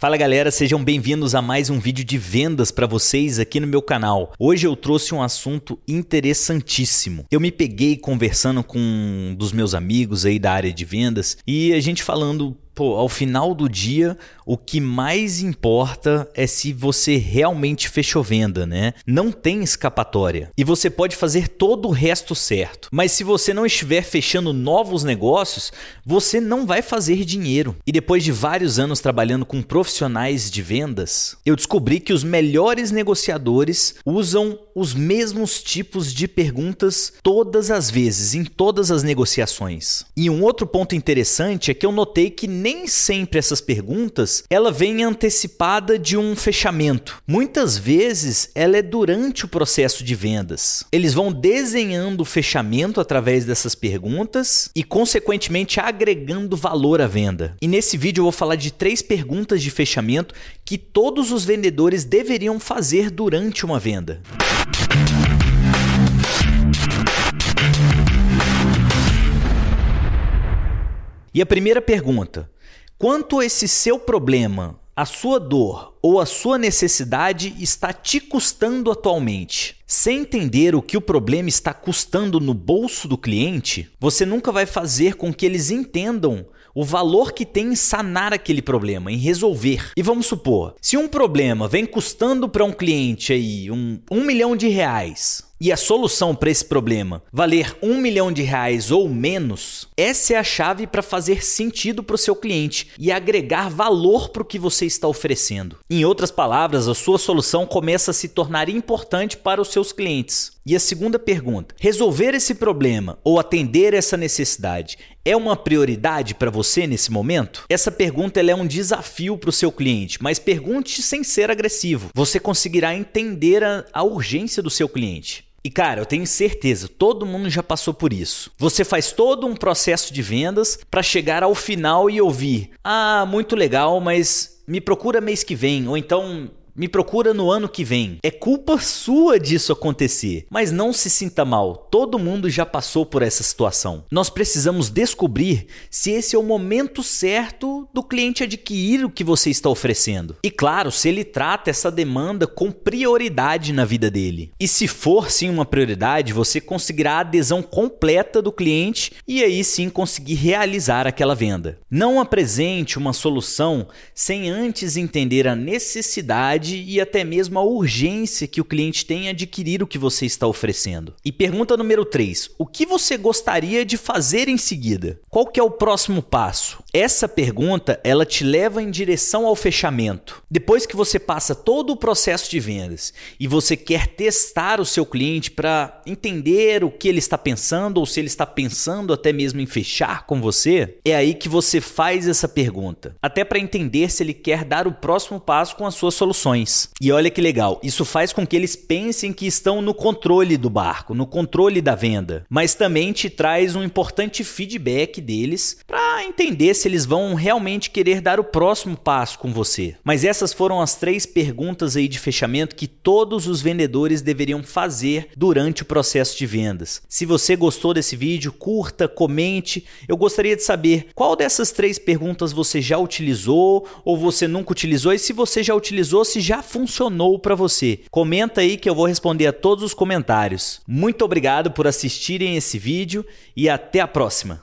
Fala galera, sejam bem-vindos a mais um vídeo de vendas para vocês aqui no meu canal. Hoje eu trouxe um assunto interessantíssimo. Eu me peguei conversando com um dos meus amigos aí da área de vendas e a gente falando pô, ao final do dia, o que mais importa é se você realmente fechou venda, né? Não tem escapatória. E você pode fazer todo o resto certo. Mas se você não estiver fechando novos negócios, você não vai fazer dinheiro. E depois de vários anos trabalhando com profissionais de vendas, eu descobri que os melhores negociadores usam os mesmos tipos de perguntas todas as vezes, em todas as negociações. E um outro ponto interessante é que eu notei que nem sempre essas perguntas ela vem antecipada de um fechamento. Muitas vezes ela é durante o processo de vendas. Eles vão desenhando o fechamento através dessas perguntas e consequentemente agregando valor à venda. E nesse vídeo eu vou falar de três perguntas de fechamento que todos os vendedores deveriam fazer durante uma venda. E a primeira pergunta: quanto esse seu problema, a sua dor ou a sua necessidade está te custando atualmente? Sem entender o que o problema está custando no bolso do cliente, você nunca vai fazer com que eles entendam o valor que tem em sanar aquele problema, em resolver. E vamos supor, se um problema vem custando para um cliente aí um, um milhão de reais, e a solução para esse problema valer um milhão de reais ou menos, essa é a chave para fazer sentido para o seu cliente e agregar valor para o que você está oferecendo. Em outras palavras, a sua solução começa a se tornar importante para os seus clientes. E a segunda pergunta: resolver esse problema ou atender essa necessidade é uma prioridade para você nesse momento? Essa pergunta é um desafio para o seu cliente, mas pergunte sem ser agressivo. Você conseguirá entender a, a urgência do seu cliente. E cara, eu tenho certeza, todo mundo já passou por isso. Você faz todo um processo de vendas para chegar ao final e ouvir: "Ah, muito legal, mas me procura mês que vem", ou então me procura no ano que vem. É culpa sua disso acontecer. Mas não se sinta mal, todo mundo já passou por essa situação. Nós precisamos descobrir se esse é o momento certo do cliente adquirir o que você está oferecendo. E claro, se ele trata essa demanda com prioridade na vida dele. E se for sim uma prioridade, você conseguirá a adesão completa do cliente e aí sim conseguir realizar aquela venda. Não apresente uma solução sem antes entender a necessidade e até mesmo a urgência que o cliente tem em adquirir o que você está oferecendo. E pergunta número 3: o que você gostaria de fazer em seguida? Qual que é o próximo passo? Essa pergunta, ela te leva em direção ao fechamento. Depois que você passa todo o processo de vendas e você quer testar o seu cliente para entender o que ele está pensando ou se ele está pensando até mesmo em fechar com você, é aí que você faz essa pergunta, até para entender se ele quer dar o próximo passo com as suas soluções. E olha que legal, isso faz com que eles pensem que estão no controle do barco, no controle da venda, mas também te traz um importante feedback deles entender se eles vão realmente querer dar o próximo passo com você. Mas essas foram as três perguntas aí de fechamento que todos os vendedores deveriam fazer durante o processo de vendas. Se você gostou desse vídeo, curta, comente. Eu gostaria de saber qual dessas três perguntas você já utilizou ou você nunca utilizou e se você já utilizou, se já funcionou para você. Comenta aí que eu vou responder a todos os comentários. Muito obrigado por assistirem esse vídeo e até a próxima.